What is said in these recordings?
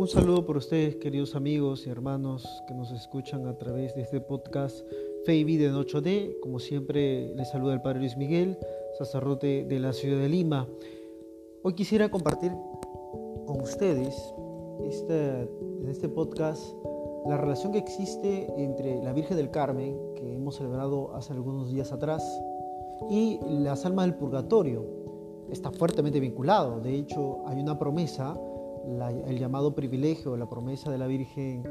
Un saludo por ustedes, queridos amigos y hermanos que nos escuchan a través de este podcast Fe y Vida en 8D. Como siempre, les saluda el Padre Luis Miguel, sacerdote de la ciudad de Lima. Hoy quisiera compartir con ustedes en este podcast la relación que existe entre la Virgen del Carmen, que hemos celebrado hace algunos días atrás, y las almas del purgatorio. Está fuertemente vinculado. De hecho, hay una promesa el llamado privilegio, la promesa de la Virgen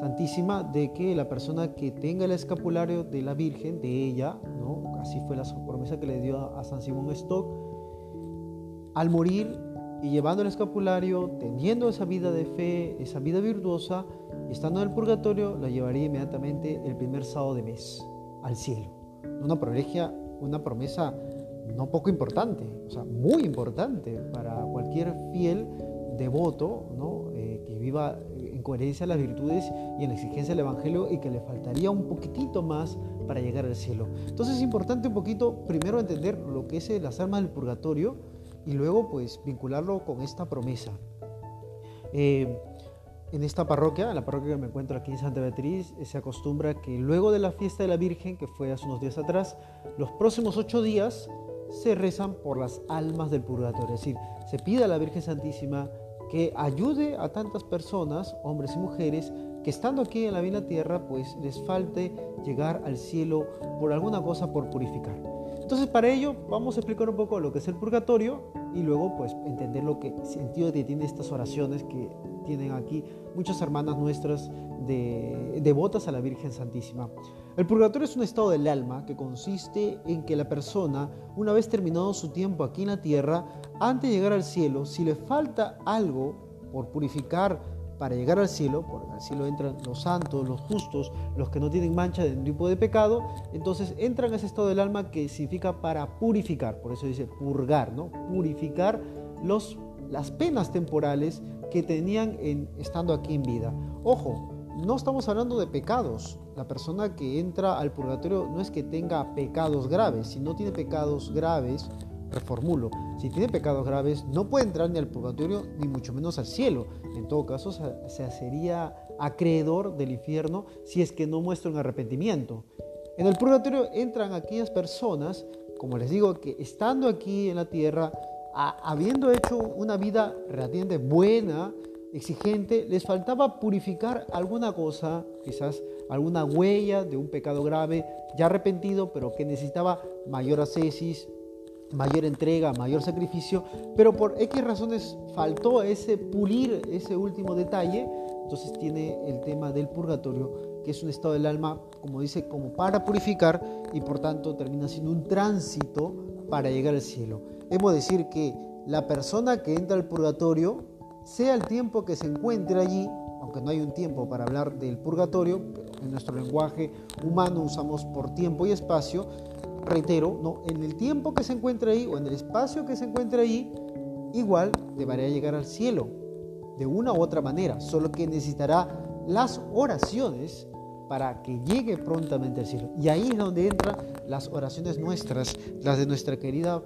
Santísima de que la persona que tenga el escapulario de la Virgen, de ella, ¿no? así fue la promesa que le dio a, San Simón Stock, al morir y llevando el escapulario, teniendo esa vida de fe, esa vida virtuosa, y estando en el purgatorio, la llevaría inmediatamente el primer sábado de mes al cielo. Una promesa, una promesa no poco importante, o sea, muy importante para cualquier fiel devoto, ¿no? Eh, que viva en coherencia a las virtudes y en la exigencia del Evangelio y que le faltaría un poquitito más para llegar al cielo. Entonces es importante un poquito primero entender lo que es las almas del purgatorio y luego pues vincularlo con esta promesa. Eh, en esta parroquia, en la parroquia que me encuentro aquí en Santa Beatriz, se acostumbra que luego de la fiesta de la Virgen, que fue hace unos días atrás, los próximos ocho días se rezan por las almas del purgatorio. Es decir, se pide a la Virgen Santísima que ayude a tantas personas, hombres y mujeres, que estando aquí en la vida tierra, pues les falte llegar al cielo por alguna cosa por purificar. Entonces, para ello vamos a explicar un poco lo que es el purgatorio y luego pues entender lo que sentido tiene estas oraciones que tienen aquí muchas hermanas nuestras de, devotas a la Virgen Santísima. El purgatorio es un estado del alma que consiste en que la persona, una vez terminado su tiempo aquí en la tierra, antes de llegar al cielo, si le falta algo por purificar para llegar al cielo, porque al cielo entran los santos, los justos, los que no tienen mancha de ningún tipo de pecado, entonces entran a ese estado del alma que significa para purificar, por eso dice purgar, ¿no? Purificar las penas temporales que tenían en, estando aquí en vida. Ojo, no estamos hablando de pecados. La persona que entra al purgatorio no es que tenga pecados graves. Si no tiene pecados graves, reformulo, si tiene pecados graves, no puede entrar ni al purgatorio ni mucho menos al cielo. En todo caso, se sería acreedor del infierno si es que no muestra un arrepentimiento. En el purgatorio entran aquellas personas, como les digo, que estando aquí en la tierra habiendo hecho una vida relativamente buena, exigente, les faltaba purificar alguna cosa, quizás alguna huella de un pecado grave, ya arrepentido, pero que necesitaba mayor ascesis, mayor entrega, mayor sacrificio, pero por X razones faltó ese pulir, ese último detalle, entonces tiene el tema del purgatorio, que es un estado del alma, como dice, como para purificar y por tanto termina siendo un tránsito para llegar al cielo. Hemos de decir que la persona que entra al purgatorio, sea el tiempo que se encuentre allí, aunque no hay un tiempo para hablar del purgatorio, pero en nuestro lenguaje humano usamos por tiempo y espacio, reitero, no, en el tiempo que se encuentre ahí o en el espacio que se encuentre ahí, igual debería llegar al cielo, de una u otra manera, solo que necesitará las oraciones para que llegue prontamente al cielo. Y ahí es donde entran las oraciones nuestras, las de nuestra querida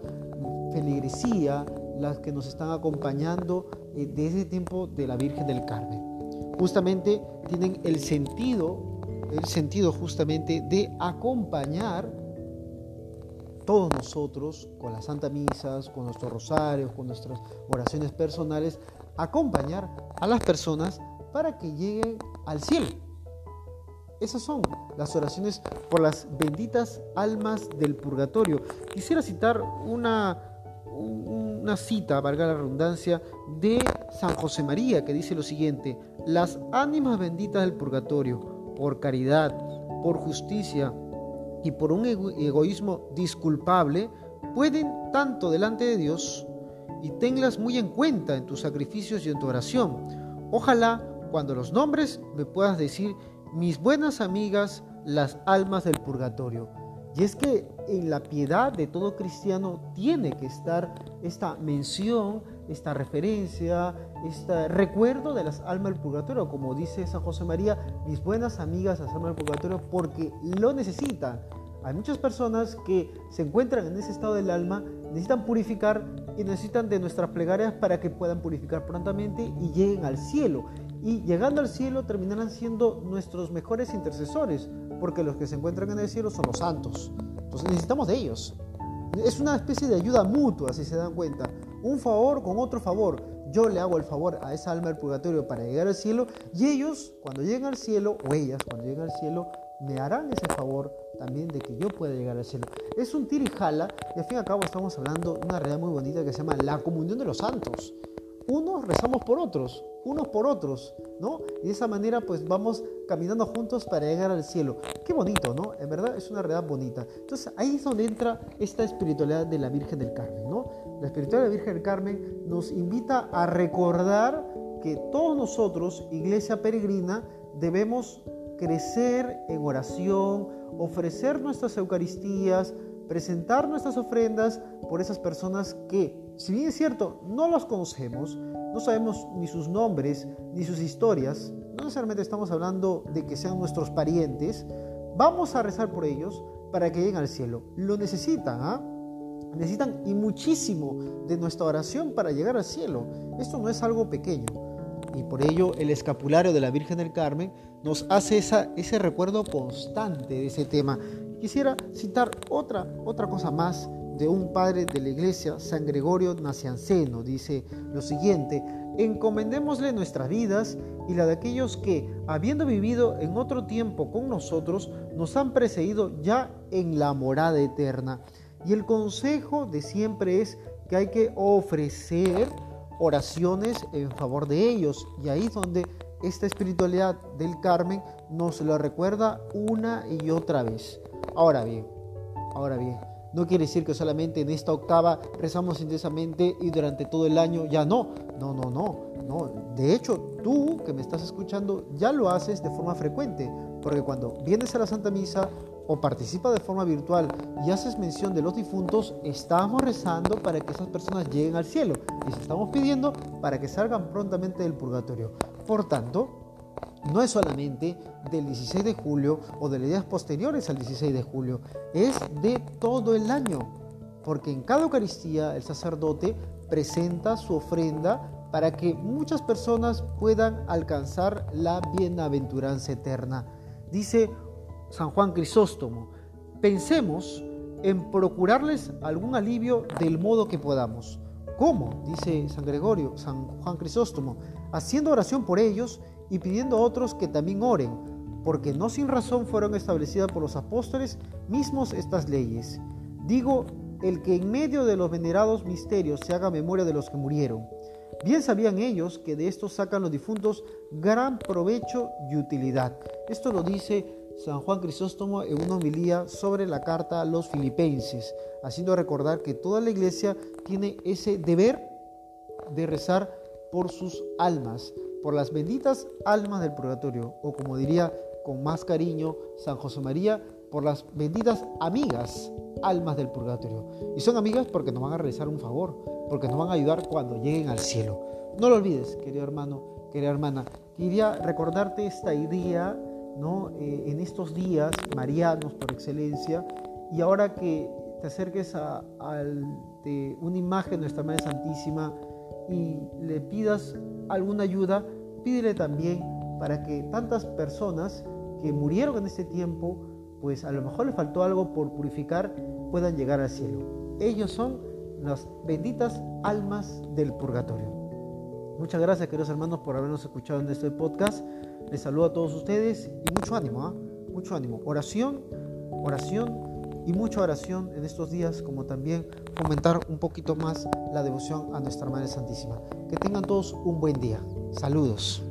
feligresía, las que nos están acompañando eh, desde ese tiempo de la Virgen del Carmen. Justamente tienen el sentido, el sentido justamente de acompañar todos nosotros con las Santa Misas, con nuestros rosarios, con nuestras oraciones personales, acompañar a las personas para que lleguen al cielo. Esas son las oraciones por las benditas almas del purgatorio. Quisiera citar una una cita, valga la redundancia, de San José María que dice lo siguiente, las ánimas benditas del purgatorio, por caridad, por justicia y por un egoísmo disculpable, pueden tanto delante de Dios y tenlas muy en cuenta en tus sacrificios y en tu oración. Ojalá cuando los nombres me puedas decir, mis buenas amigas, las almas del purgatorio. Y es que en la piedad de todo cristiano tiene que estar esta mención, esta referencia, este recuerdo de las almas del purgatorio, como dice San José María, mis buenas amigas las almas del purgatorio, porque lo necesitan. Hay muchas personas que se encuentran en ese estado del alma, necesitan purificar y necesitan de nuestras plegarias para que puedan purificar prontamente y lleguen al cielo. Y llegando al cielo terminarán siendo nuestros mejores intercesores, porque los que se encuentran en el cielo son los santos. Entonces necesitamos de ellos. Es una especie de ayuda mutua, si se dan cuenta. Un favor con otro favor. Yo le hago el favor a esa alma del purgatorio para llegar al cielo y ellos, cuando lleguen al cielo, o ellas, cuando lleguen al cielo, me harán ese favor también de que yo pueda llegar al cielo. Es un tirijala y al fin y al cabo estamos hablando de una realidad muy bonita que se llama la comunión de los santos. Unos rezamos por otros, unos por otros, ¿no? Y de esa manera pues vamos caminando juntos para llegar al cielo. Qué bonito, ¿no? En verdad es una realidad bonita. Entonces ahí es donde entra esta espiritualidad de la Virgen del Carmen, ¿no? La espiritualidad de la Virgen del Carmen nos invita a recordar que todos nosotros, iglesia peregrina, debemos crecer en oración, ofrecer nuestras Eucaristías, presentar nuestras ofrendas por esas personas que, si bien es cierto, no los conocemos, no sabemos ni sus nombres, ni sus historias, no necesariamente estamos hablando de que sean nuestros parientes, vamos a rezar por ellos para que lleguen al cielo. Lo necesitan, ¿ah? Necesitan y muchísimo de nuestra oración para llegar al cielo. Esto no es algo pequeño. Y por ello el escapulario de la Virgen del Carmen nos hace ese recuerdo constante de ese tema. Quisiera citar otra, otra cosa más de un padre de la iglesia, San Gregorio Nacianceno. Dice lo siguiente, encomendémosle nuestras vidas y la de aquellos que, habiendo vivido en otro tiempo con nosotros, nos han precedido ya en la morada eterna. Y el consejo de siempre es que hay que ofrecer oraciones en favor de ellos. Y ahí es donde esta espiritualidad del Carmen nos lo recuerda una y otra vez. Ahora bien, ahora bien, no quiere decir que solamente en esta octava rezamos intensamente y durante todo el año ya no. No, no, no, no. De hecho, tú que me estás escuchando ya lo haces de forma frecuente, porque cuando vienes a la Santa Misa o participas de forma virtual y haces mención de los difuntos, estamos rezando para que esas personas lleguen al cielo y estamos pidiendo para que salgan prontamente del purgatorio. Por tanto, no es solamente del 16 de julio o de los días posteriores al 16 de julio, es de todo el año, porque en cada Eucaristía el sacerdote presenta su ofrenda para que muchas personas puedan alcanzar la bienaventuranza eterna. Dice San Juan Crisóstomo, pensemos en procurarles algún alivio del modo que podamos. ¿Cómo? Dice San Gregorio, San Juan Crisóstomo, haciendo oración por ellos y pidiendo a otros que también oren, porque no sin razón fueron establecidas por los apóstoles mismos estas leyes. Digo, el que en medio de los venerados misterios se haga memoria de los que murieron. Bien sabían ellos que de estos sacan los difuntos gran provecho y utilidad. Esto lo dice San Juan Crisóstomo en una homilía sobre la carta a los filipenses, haciendo recordar que toda la iglesia tiene ese deber de rezar por sus almas, por las benditas almas del purgatorio, o como diría con más cariño San José María, por las benditas amigas almas del purgatorio. Y son amigas porque nos van a realizar un favor, porque nos van a ayudar cuando lleguen al cielo. No lo olvides, querido hermano, querida hermana. Quería recordarte esta idea ¿no? Eh, en estos días marianos por excelencia y ahora que te acerques a, una imagen de nuestra Madre Santísima y le pidas alguna ayuda, pídele también para que tantas personas que murieron en este tiempo, pues a lo mejor le faltó algo por purificar, puedan llegar al cielo. Ellos son las benditas almas del purgatorio. Muchas gracias, queridos hermanos, por habernos escuchado en este podcast. Les saludo a todos ustedes y mucho ánimo, ¿ah? mucho ánimo. Oración, oración y mucha oración en estos días, como también fomentar un poquito más la devoción a nuestra Madre Santísima. Que tengan todos un buen día. Saludos.